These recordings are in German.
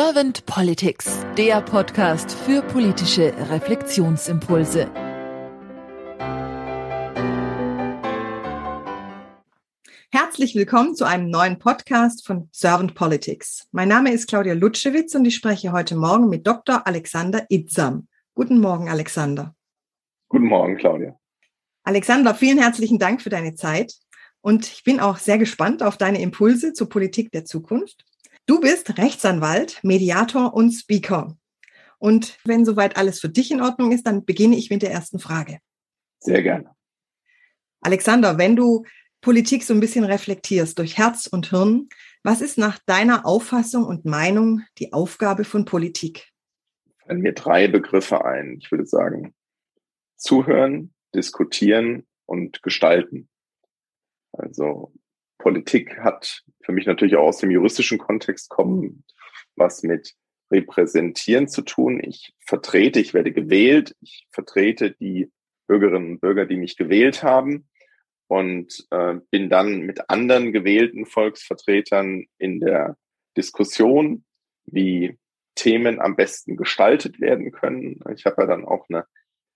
Servant Politics, der Podcast für politische Reflexionsimpulse. Herzlich willkommen zu einem neuen Podcast von Servant Politics. Mein Name ist Claudia Lutschewitz und ich spreche heute Morgen mit Dr. Alexander Itzam. Guten Morgen, Alexander. Guten Morgen, Claudia. Alexander, vielen herzlichen Dank für deine Zeit und ich bin auch sehr gespannt auf deine Impulse zur Politik der Zukunft. Du bist Rechtsanwalt, Mediator und Speaker. Und wenn soweit alles für dich in Ordnung ist, dann beginne ich mit der ersten Frage. Sehr gerne. Alexander, wenn du Politik so ein bisschen reflektierst durch Herz und Hirn, was ist nach deiner Auffassung und Meinung die Aufgabe von Politik? Fallen mir drei Begriffe ein. Ich würde sagen, zuhören, diskutieren und gestalten. Also Politik hat für mich natürlich auch aus dem juristischen Kontext kommen, was mit Repräsentieren zu tun. Ich vertrete, ich werde gewählt, ich vertrete die Bürgerinnen und Bürger, die mich gewählt haben und äh, bin dann mit anderen gewählten Volksvertretern in der Diskussion, wie Themen am besten gestaltet werden können. Ich habe ja dann auch eine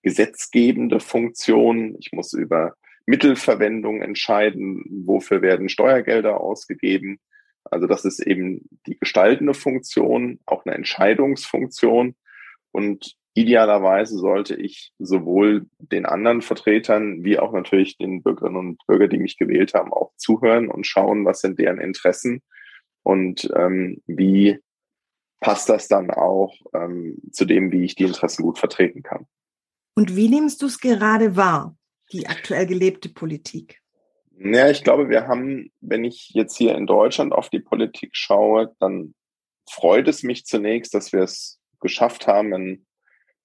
gesetzgebende Funktion. Ich muss über Mittelverwendung entscheiden, wofür werden Steuergelder ausgegeben. Also das ist eben die gestaltende Funktion, auch eine Entscheidungsfunktion. Und idealerweise sollte ich sowohl den anderen Vertretern wie auch natürlich den Bürgerinnen und Bürgern, die mich gewählt haben, auch zuhören und schauen, was sind deren Interessen und ähm, wie passt das dann auch ähm, zu dem, wie ich die Interessen gut vertreten kann. Und wie nimmst du es gerade wahr? Die aktuell gelebte Politik? Ja, ich glaube, wir haben, wenn ich jetzt hier in Deutschland auf die Politik schaue, dann freut es mich zunächst, dass wir es geschafft haben, einen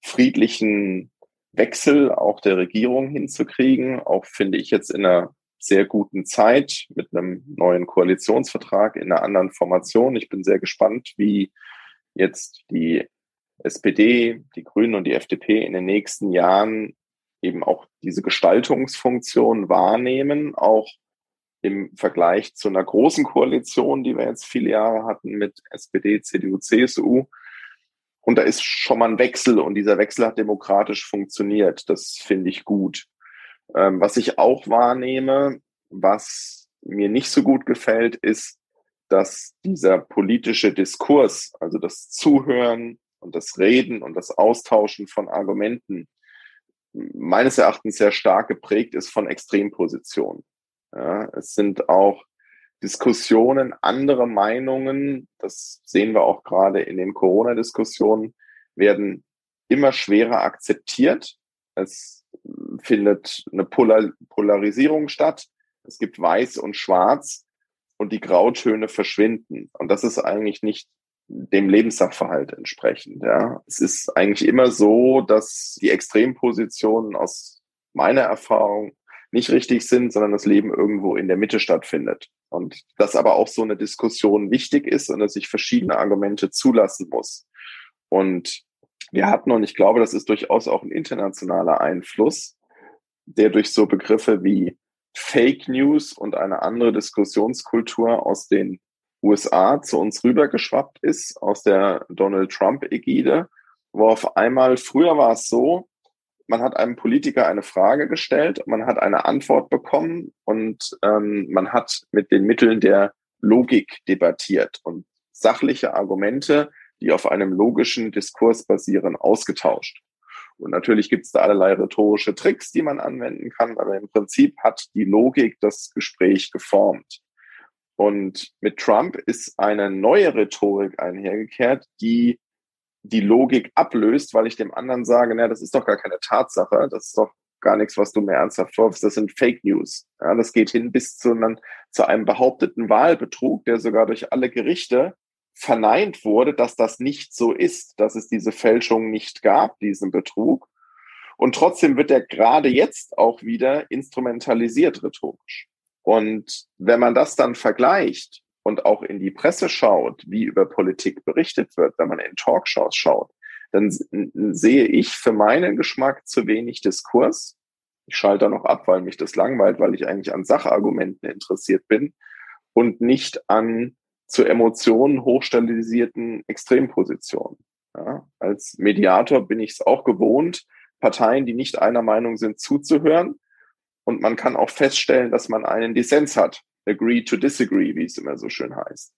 friedlichen Wechsel auch der Regierung hinzukriegen. Auch finde ich jetzt in einer sehr guten Zeit mit einem neuen Koalitionsvertrag in einer anderen Formation. Ich bin sehr gespannt, wie jetzt die SPD, die Grünen und die FDP in den nächsten Jahren eben auch diese Gestaltungsfunktion wahrnehmen, auch im Vergleich zu einer großen Koalition, die wir jetzt viele Jahre hatten mit SPD, CDU, CSU. Und da ist schon mal ein Wechsel und dieser Wechsel hat demokratisch funktioniert. Das finde ich gut. Ähm, was ich auch wahrnehme, was mir nicht so gut gefällt, ist, dass dieser politische Diskurs, also das Zuhören und das Reden und das Austauschen von Argumenten meines Erachtens sehr stark geprägt ist von Extrempositionen. Ja, es sind auch Diskussionen, andere Meinungen, das sehen wir auch gerade in den Corona-Diskussionen, werden immer schwerer akzeptiert. Es findet eine Polar Polarisierung statt. Es gibt Weiß und Schwarz und die Grautöne verschwinden. Und das ist eigentlich nicht dem Lebenssachverhalt entsprechend. Ja. Es ist eigentlich immer so, dass die Extrempositionen aus meiner Erfahrung nicht richtig sind, sondern das Leben irgendwo in der Mitte stattfindet. Und dass aber auch so eine Diskussion wichtig ist und dass ich verschiedene Argumente zulassen muss. Und wir hatten, und ich glaube, das ist durchaus auch ein internationaler Einfluss, der durch so Begriffe wie Fake News und eine andere Diskussionskultur aus den USA zu uns rübergeschwappt ist aus der Donald Trump-Ägide, wo auf einmal, früher war es so, man hat einem Politiker eine Frage gestellt, man hat eine Antwort bekommen und ähm, man hat mit den Mitteln der Logik debattiert und sachliche Argumente, die auf einem logischen Diskurs basieren, ausgetauscht. Und natürlich gibt es da allerlei rhetorische Tricks, die man anwenden kann, aber im Prinzip hat die Logik das Gespräch geformt. Und mit Trump ist eine neue Rhetorik einhergekehrt, die die Logik ablöst, weil ich dem anderen sage, naja, das ist doch gar keine Tatsache, das ist doch gar nichts, was du mir ernsthaft vorwirfst, das sind Fake News. Ja, das geht hin bis zu, einem, zu einem behaupteten Wahlbetrug, der sogar durch alle Gerichte verneint wurde, dass das nicht so ist, dass es diese Fälschung nicht gab, diesen Betrug. Und trotzdem wird er gerade jetzt auch wieder instrumentalisiert rhetorisch. Und wenn man das dann vergleicht und auch in die Presse schaut, wie über Politik berichtet wird, wenn man in Talkshows schaut, dann sehe ich für meinen Geschmack zu wenig Diskurs. Ich schalte da noch ab, weil mich das langweilt, weil ich eigentlich an Sachargumenten interessiert bin und nicht an zu Emotionen hochstabilisierten Extrempositionen. Ja, als Mediator bin ich es auch gewohnt, Parteien, die nicht einer Meinung sind, zuzuhören. Und man kann auch feststellen, dass man einen Dissens hat. Agree to disagree, wie es immer so schön heißt.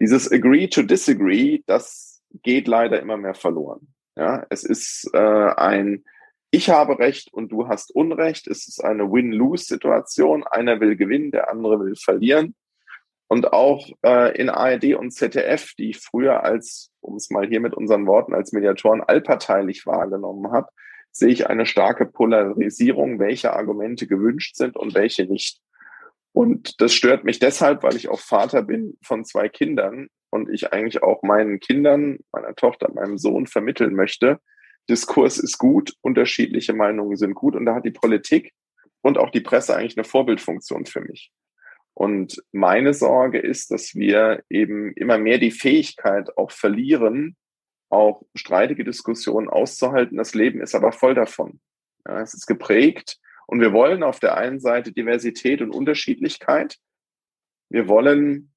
Dieses Agree to disagree, das geht leider immer mehr verloren. Ja, es ist äh, ein Ich habe Recht und du hast Unrecht. Es ist eine Win-Lose-Situation. Einer will gewinnen, der andere will verlieren. Und auch äh, in ARD und ZDF, die ich früher als, um es mal hier mit unseren Worten, als Mediatoren allparteilich wahrgenommen habe, sehe ich eine starke Polarisierung, welche Argumente gewünscht sind und welche nicht. Und das stört mich deshalb, weil ich auch Vater bin von zwei Kindern und ich eigentlich auch meinen Kindern, meiner Tochter, meinem Sohn vermitteln möchte, Diskurs ist gut, unterschiedliche Meinungen sind gut und da hat die Politik und auch die Presse eigentlich eine Vorbildfunktion für mich. Und meine Sorge ist, dass wir eben immer mehr die Fähigkeit auch verlieren, auch streitige Diskussionen auszuhalten. Das Leben ist aber voll davon. Ja, es ist geprägt und wir wollen auf der einen Seite Diversität und Unterschiedlichkeit. Wir wollen,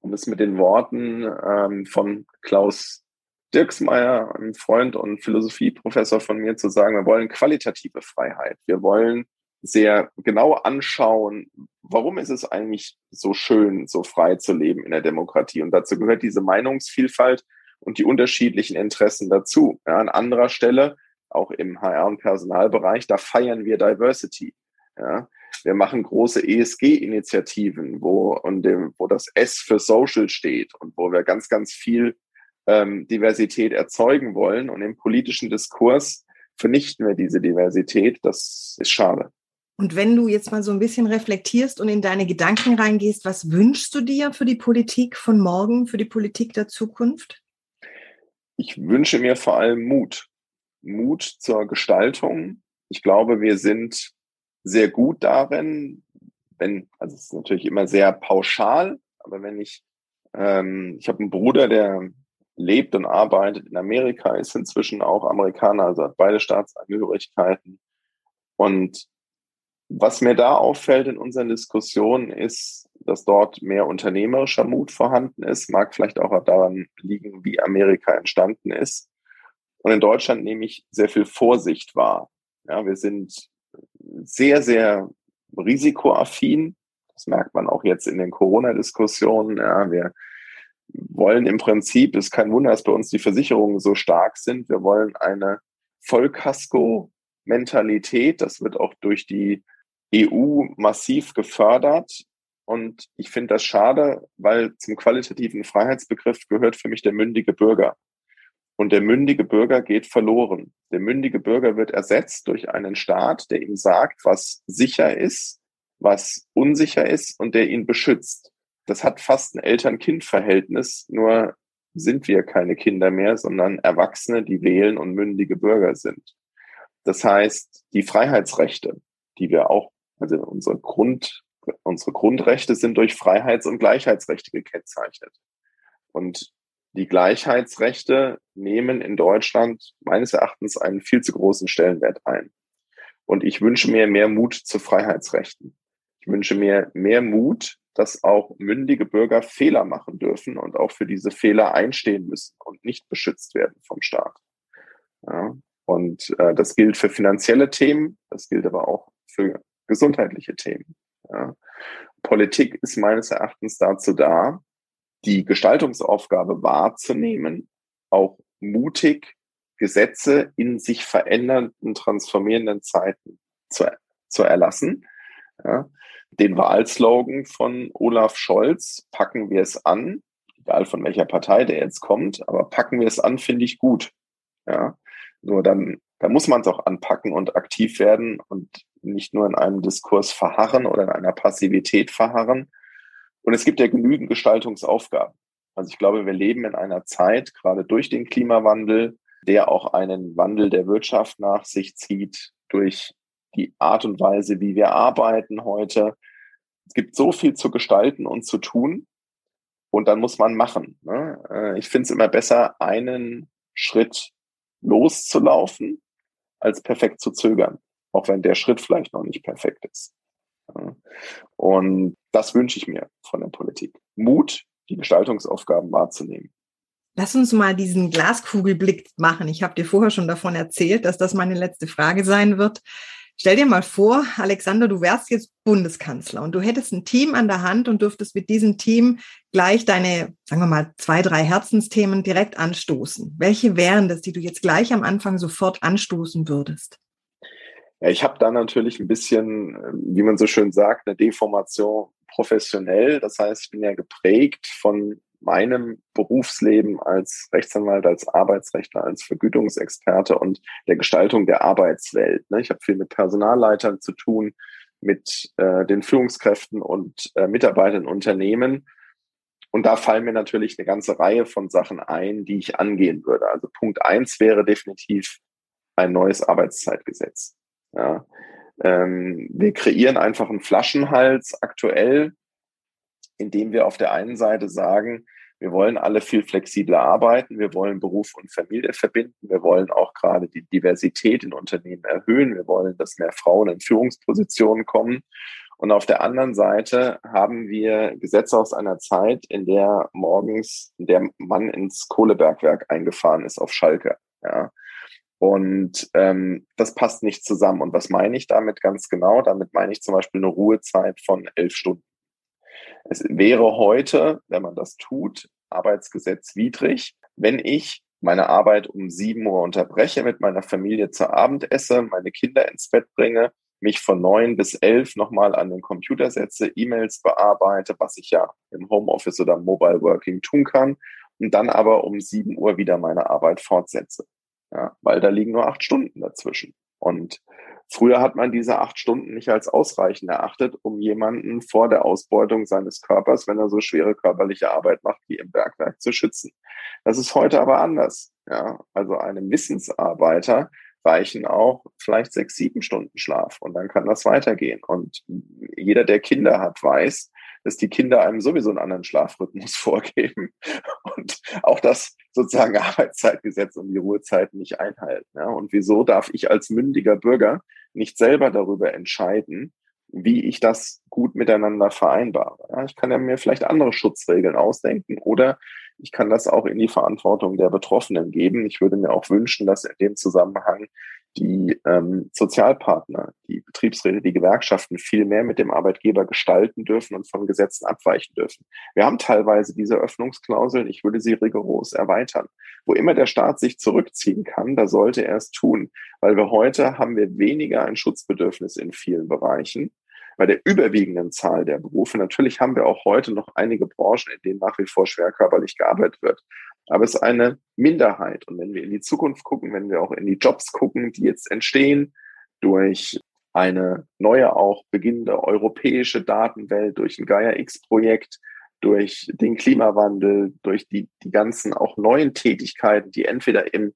um es mit den Worten ähm, von Klaus Dirksmeier, einem Freund und Philosophieprofessor von mir, zu sagen, wir wollen qualitative Freiheit. Wir wollen sehr genau anschauen, warum ist es eigentlich so schön, so frei zu leben in der Demokratie. Und dazu gehört diese Meinungsvielfalt und die unterschiedlichen Interessen dazu. Ja, an anderer Stelle, auch im HR- und Personalbereich, da feiern wir Diversity. Ja, wir machen große ESG-Initiativen, wo, wo das S für Social steht und wo wir ganz, ganz viel ähm, Diversität erzeugen wollen. Und im politischen Diskurs vernichten wir diese Diversität. Das ist schade. Und wenn du jetzt mal so ein bisschen reflektierst und in deine Gedanken reingehst, was wünschst du dir für die Politik von morgen, für die Politik der Zukunft? Ich wünsche mir vor allem Mut. Mut zur Gestaltung. Ich glaube, wir sind sehr gut darin, wenn, also es ist natürlich immer sehr pauschal, aber wenn ich, ähm, ich habe einen Bruder, der lebt und arbeitet in Amerika, ist inzwischen auch Amerikaner, also hat beide Staatsangehörigkeiten. Und was mir da auffällt in unseren Diskussionen ist, dass dort mehr unternehmerischer Mut vorhanden ist, mag vielleicht auch daran liegen, wie Amerika entstanden ist. Und in Deutschland nehme ich sehr viel Vorsicht wahr. Ja, wir sind sehr, sehr risikoaffin. Das merkt man auch jetzt in den Corona-Diskussionen. Ja, wir wollen im Prinzip, ist kein Wunder, dass bei uns die Versicherungen so stark sind. Wir wollen eine Vollkasko-Mentalität. Das wird auch durch die EU massiv gefördert. Und ich finde das schade, weil zum qualitativen Freiheitsbegriff gehört für mich der mündige Bürger. Und der mündige Bürger geht verloren. Der mündige Bürger wird ersetzt durch einen Staat, der ihm sagt, was sicher ist, was unsicher ist und der ihn beschützt. Das hat fast ein Eltern-Kind-Verhältnis, nur sind wir keine Kinder mehr, sondern Erwachsene, die wählen und mündige Bürger sind. Das heißt, die Freiheitsrechte, die wir auch also unsere Grund, unsere Grundrechte sind durch Freiheits- und Gleichheitsrechte gekennzeichnet. Und die Gleichheitsrechte nehmen in Deutschland meines Erachtens einen viel zu großen Stellenwert ein. Und ich wünsche mir mehr Mut zu Freiheitsrechten. Ich wünsche mir mehr Mut, dass auch mündige Bürger Fehler machen dürfen und auch für diese Fehler einstehen müssen und nicht beschützt werden vom Staat. Ja, und äh, das gilt für finanzielle Themen, das gilt aber auch für gesundheitliche Themen. Ja. Politik ist meines Erachtens dazu da, die Gestaltungsaufgabe wahrzunehmen, auch mutig Gesetze in sich verändernden, transformierenden Zeiten zu, zu erlassen. Ja. Den Wahlslogan von Olaf Scholz, packen wir es an, egal von welcher Partei der jetzt kommt, aber packen wir es an, finde ich gut. Ja. Nur dann, dann muss man es auch anpacken und aktiv werden und nicht nur in einem Diskurs verharren oder in einer Passivität verharren. Und es gibt ja genügend Gestaltungsaufgaben. Also ich glaube, wir leben in einer Zeit, gerade durch den Klimawandel, der auch einen Wandel der Wirtschaft nach sich zieht, durch die Art und Weise, wie wir arbeiten heute. Es gibt so viel zu gestalten und zu tun. Und dann muss man machen. Ne? Äh, ich finde es immer besser, einen Schritt loszulaufen, als perfekt zu zögern auch wenn der Schritt vielleicht noch nicht perfekt ist. Und das wünsche ich mir von der Politik. Mut die Gestaltungsaufgaben wahrzunehmen. Lass uns mal diesen Glaskugelblick machen. Ich habe dir vorher schon davon erzählt, dass das meine letzte Frage sein wird. Stell dir mal vor, Alexander, du wärst jetzt Bundeskanzler und du hättest ein Team an der Hand und dürftest mit diesem Team gleich deine, sagen wir mal, zwei, drei Herzensthemen direkt anstoßen. Welche wären das, die du jetzt gleich am Anfang sofort anstoßen würdest? Ja, ich habe da natürlich ein bisschen, wie man so schön sagt, eine Deformation professionell. Das heißt, ich bin ja geprägt von meinem Berufsleben als Rechtsanwalt, als Arbeitsrechtler, als Vergütungsexperte und der Gestaltung der Arbeitswelt. Ne? Ich habe viel mit Personalleitern zu tun, mit äh, den Führungskräften und äh, Mitarbeitern in Unternehmen. Und da fallen mir natürlich eine ganze Reihe von Sachen ein, die ich angehen würde. Also Punkt eins wäre definitiv ein neues Arbeitszeitgesetz. Ja. Ähm, wir kreieren einfach einen Flaschenhals aktuell, indem wir auf der einen Seite sagen, wir wollen alle viel flexibler arbeiten. Wir wollen Beruf und Familie verbinden. Wir wollen auch gerade die Diversität in Unternehmen erhöhen. Wir wollen, dass mehr Frauen in Führungspositionen kommen. Und auf der anderen Seite haben wir Gesetze aus einer Zeit, in der morgens der Mann ins Kohlebergwerk eingefahren ist auf Schalke. Ja. Und ähm, das passt nicht zusammen. Und was meine ich damit ganz genau? Damit meine ich zum Beispiel eine Ruhezeit von elf Stunden. Es wäre heute, wenn man das tut, arbeitsgesetzwidrig, wenn ich meine Arbeit um sieben Uhr unterbreche, mit meiner Familie zur Abendesse, meine Kinder ins Bett bringe, mich von neun bis elf nochmal an den Computer setze, E-Mails bearbeite, was ich ja im Homeoffice oder Mobile Working tun kann, und dann aber um sieben Uhr wieder meine Arbeit fortsetze. Ja, weil da liegen nur acht Stunden dazwischen. Und Früher hat man diese acht Stunden nicht als ausreichend erachtet, um jemanden vor der Ausbeutung seines Körpers, wenn er so schwere körperliche Arbeit macht wie im Bergwerk, zu schützen. Das ist heute aber anders. Ja, also einem Wissensarbeiter reichen auch vielleicht sechs, sieben Stunden Schlaf und dann kann das weitergehen. Und jeder, der Kinder hat, weiß, dass die Kinder einem sowieso einen anderen Schlafrhythmus vorgeben und auch das sozusagen Arbeitszeitgesetz und die Ruhezeiten nicht einhalten. Ja? Und wieso darf ich als mündiger Bürger nicht selber darüber entscheiden, wie ich das gut miteinander vereinbare. Ja, ich kann ja mir vielleicht andere Schutzregeln ausdenken oder ich kann das auch in die Verantwortung der Betroffenen geben. Ich würde mir auch wünschen, dass in dem Zusammenhang die ähm, Sozialpartner, die Betriebsräte, die Gewerkschaften viel mehr mit dem Arbeitgeber gestalten dürfen und von Gesetzen abweichen dürfen. Wir haben teilweise diese Öffnungsklauseln, ich würde sie rigoros erweitern. Wo immer der Staat sich zurückziehen kann, da sollte er es tun, weil wir heute haben wir weniger ein Schutzbedürfnis in vielen Bereichen bei der überwiegenden Zahl der Berufe. Natürlich haben wir auch heute noch einige Branchen, in denen nach wie vor schwer körperlich gearbeitet wird. Aber es ist eine Minderheit. Und wenn wir in die Zukunft gucken, wenn wir auch in die Jobs gucken, die jetzt entstehen durch eine neue auch beginnende europäische Datenwelt, durch ein Gaia-X-Projekt, durch den Klimawandel, durch die, die ganzen auch neuen Tätigkeiten, die entweder im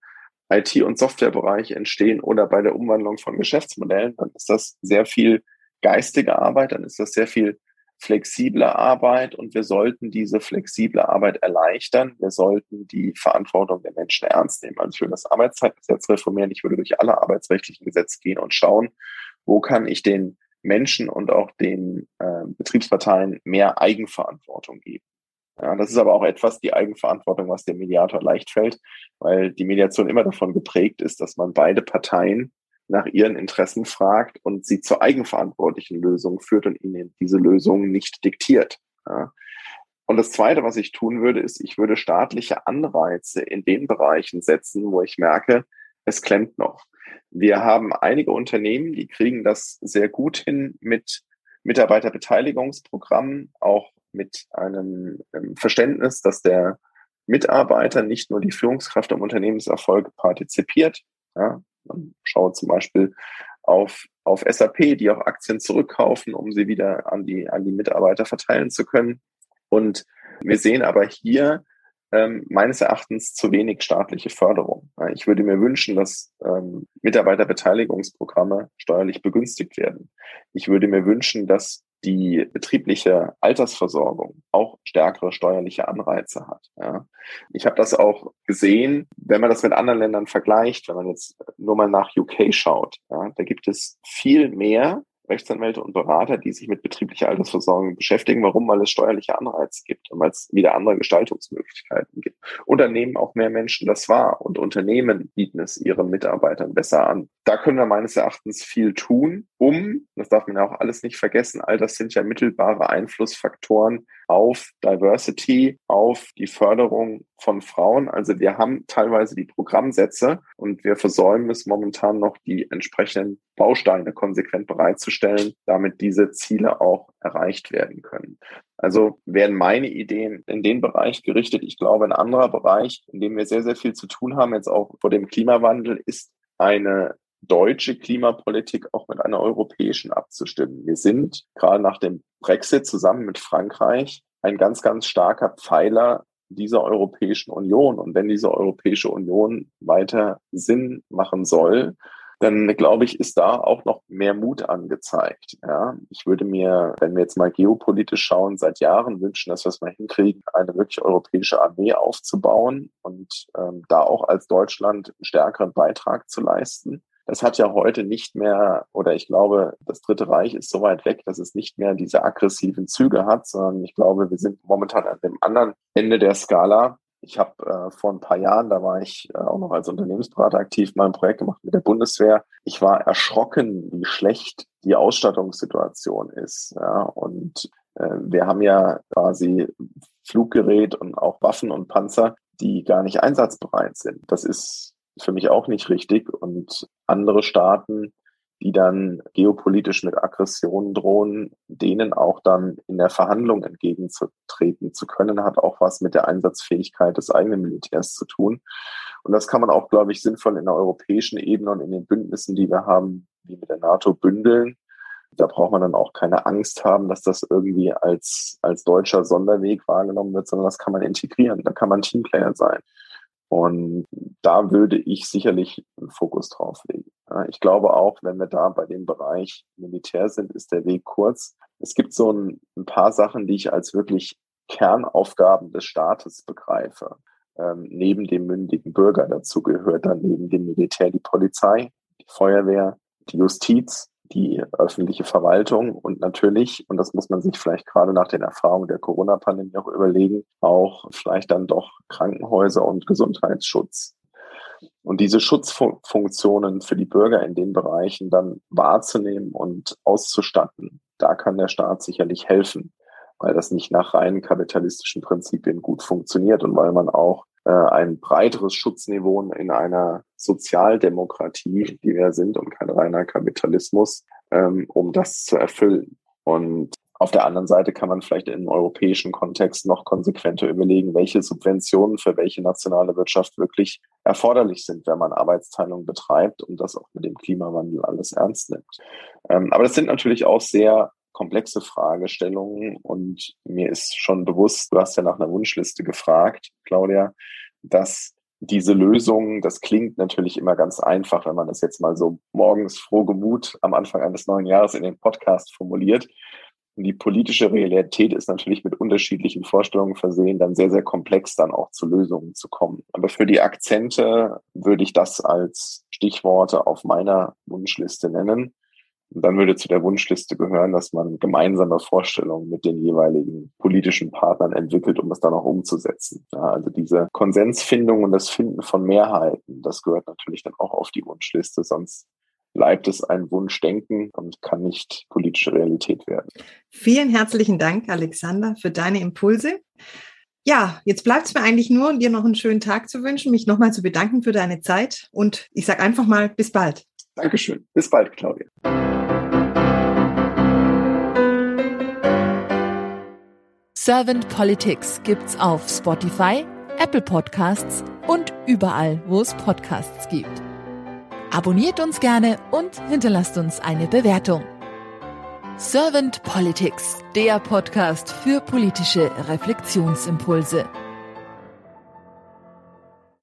IT- und Softwarebereich entstehen oder bei der Umwandlung von Geschäftsmodellen, dann ist das sehr viel geistige Arbeit, dann ist das sehr viel flexible Arbeit und wir sollten diese flexible Arbeit erleichtern. Wir sollten die Verantwortung der Menschen ernst nehmen. Also ich würde das Arbeitszeitgesetz reformieren. Ich würde durch alle arbeitsrechtlichen Gesetze gehen und schauen, wo kann ich den Menschen und auch den äh, Betriebsparteien mehr Eigenverantwortung geben. Ja, das ist aber auch etwas, die Eigenverantwortung, was dem Mediator leicht fällt, weil die Mediation immer davon geprägt ist, dass man beide Parteien nach ihren Interessen fragt und sie zur eigenverantwortlichen Lösung führt und ihnen diese Lösung nicht diktiert. Ja. Und das Zweite, was ich tun würde, ist, ich würde staatliche Anreize in den Bereichen setzen, wo ich merke, es klemmt noch. Wir haben einige Unternehmen, die kriegen das sehr gut hin mit Mitarbeiterbeteiligungsprogrammen, auch mit einem ähm, Verständnis, dass der Mitarbeiter nicht nur die Führungskraft am Unternehmenserfolg partizipiert, ja, man schaut zum Beispiel auf, auf SAP, die auch Aktien zurückkaufen, um sie wieder an die, an die Mitarbeiter verteilen zu können. Und wir sehen aber hier ähm, meines Erachtens zu wenig staatliche Förderung. Ich würde mir wünschen, dass ähm, Mitarbeiterbeteiligungsprogramme steuerlich begünstigt werden. Ich würde mir wünschen, dass die betriebliche Altersversorgung auch stärkere steuerliche Anreize hat. Ja. Ich habe das auch gesehen, wenn man das mit anderen Ländern vergleicht, wenn man jetzt nur mal nach UK schaut, ja, da gibt es viel mehr Rechtsanwälte und Berater, die sich mit betrieblicher Altersversorgung beschäftigen. Warum? Weil es steuerliche Anreize gibt und weil es wieder andere Gestaltungsmöglichkeiten gibt. Unternehmen auch mehr Menschen das wahr und Unternehmen bieten es ihren Mitarbeitern besser an. Da können wir meines Erachtens viel tun, um, das darf man ja auch alles nicht vergessen, all das sind ja mittelbare Einflussfaktoren auf Diversity, auf die Förderung von Frauen. Also wir haben teilweise die Programmsätze und wir versäumen es momentan noch, die entsprechenden Bausteine konsequent bereitzustellen, damit diese Ziele auch erreicht werden können. Also werden meine Ideen in den Bereich gerichtet. Ich glaube, ein anderer Bereich, in dem wir sehr, sehr viel zu tun haben, jetzt auch vor dem Klimawandel, ist eine deutsche Klimapolitik auch mit einer europäischen abzustimmen. Wir sind gerade nach dem Brexit zusammen mit Frankreich ein ganz, ganz starker Pfeiler dieser Europäischen Union. Und wenn diese Europäische Union weiter Sinn machen soll, dann glaube ich, ist da auch noch mehr Mut angezeigt. Ja, ich würde mir, wenn wir jetzt mal geopolitisch schauen, seit Jahren wünschen, dass wir es mal hinkriegen, eine wirklich europäische Armee aufzubauen und ähm, da auch als Deutschland einen stärkeren Beitrag zu leisten. Das hat ja heute nicht mehr, oder ich glaube, das Dritte Reich ist so weit weg, dass es nicht mehr diese aggressiven Züge hat, sondern ich glaube, wir sind momentan an dem anderen Ende der Skala. Ich habe äh, vor ein paar Jahren, da war ich äh, auch noch als Unternehmensberater aktiv, mal ein Projekt gemacht mit der Bundeswehr. Ich war erschrocken, wie schlecht die Ausstattungssituation ist. Ja, und äh, wir haben ja quasi Fluggerät und auch Waffen und Panzer, die gar nicht einsatzbereit sind. Das ist für mich auch nicht richtig. Und andere Staaten, die dann geopolitisch mit Aggressionen drohen, denen auch dann in der Verhandlung entgegenzutreten zu können, hat auch was mit der Einsatzfähigkeit des eigenen Militärs zu tun. Und das kann man auch, glaube ich, sinnvoll in der europäischen Ebene und in den Bündnissen, die wir haben, wie mit der NATO bündeln. Da braucht man dann auch keine Angst haben, dass das irgendwie als, als deutscher Sonderweg wahrgenommen wird, sondern das kann man integrieren. Da kann man Teamplayer sein. Und da würde ich sicherlich einen Fokus drauf legen. Ich glaube auch, wenn wir da bei dem Bereich Militär sind, ist der Weg kurz. Es gibt so ein, ein paar Sachen, die ich als wirklich Kernaufgaben des Staates begreife. Ähm, neben dem mündigen Bürger dazu gehört dann neben dem Militär die Polizei, die Feuerwehr, die Justiz, die öffentliche Verwaltung und natürlich, und das muss man sich vielleicht gerade nach den Erfahrungen der Corona-Pandemie auch überlegen, auch vielleicht dann doch Krankenhäuser und Gesundheitsschutz. Und diese Schutzfunktionen für die Bürger in den Bereichen dann wahrzunehmen und auszustatten, da kann der Staat sicherlich helfen, weil das nicht nach rein kapitalistischen Prinzipien gut funktioniert und weil man auch ein breiteres Schutzniveau in einer Sozialdemokratie, die wir sind und kein reiner Kapitalismus, ähm, um das zu erfüllen. Und auf der anderen Seite kann man vielleicht im europäischen Kontext noch konsequenter überlegen, welche Subventionen für welche nationale Wirtschaft wirklich erforderlich sind, wenn man Arbeitsteilung betreibt und das auch mit dem Klimawandel alles ernst nimmt. Ähm, aber das sind natürlich auch sehr komplexe Fragestellungen und mir ist schon bewusst, du hast ja nach einer Wunschliste gefragt, Claudia, dass diese Lösung, das klingt natürlich immer ganz einfach, wenn man das jetzt mal so morgens frohgemut am Anfang eines neuen Jahres in den Podcast formuliert. Und die politische Realität ist natürlich mit unterschiedlichen Vorstellungen versehen, dann sehr, sehr komplex dann auch zu Lösungen zu kommen. Aber für die Akzente würde ich das als Stichworte auf meiner Wunschliste nennen. Und dann würde zu der Wunschliste gehören, dass man gemeinsame Vorstellungen mit den jeweiligen politischen Partnern entwickelt, um es dann auch umzusetzen. Ja, also diese Konsensfindung und das Finden von Mehrheiten, das gehört natürlich dann auch auf die Wunschliste, sonst bleibt es ein Wunschdenken und kann nicht politische Realität werden. Vielen herzlichen Dank, Alexander, für deine Impulse. Ja, jetzt bleibt es mir eigentlich nur, dir noch einen schönen Tag zu wünschen, mich nochmal zu bedanken für deine Zeit und ich sage einfach mal bis bald. Dankeschön. Bis bald, Claudia. Servant Politics gibt's auf Spotify, Apple Podcasts und überall, wo es Podcasts gibt. Abonniert uns gerne und hinterlasst uns eine Bewertung. Servant Politics, der Podcast für politische Reflexionsimpulse.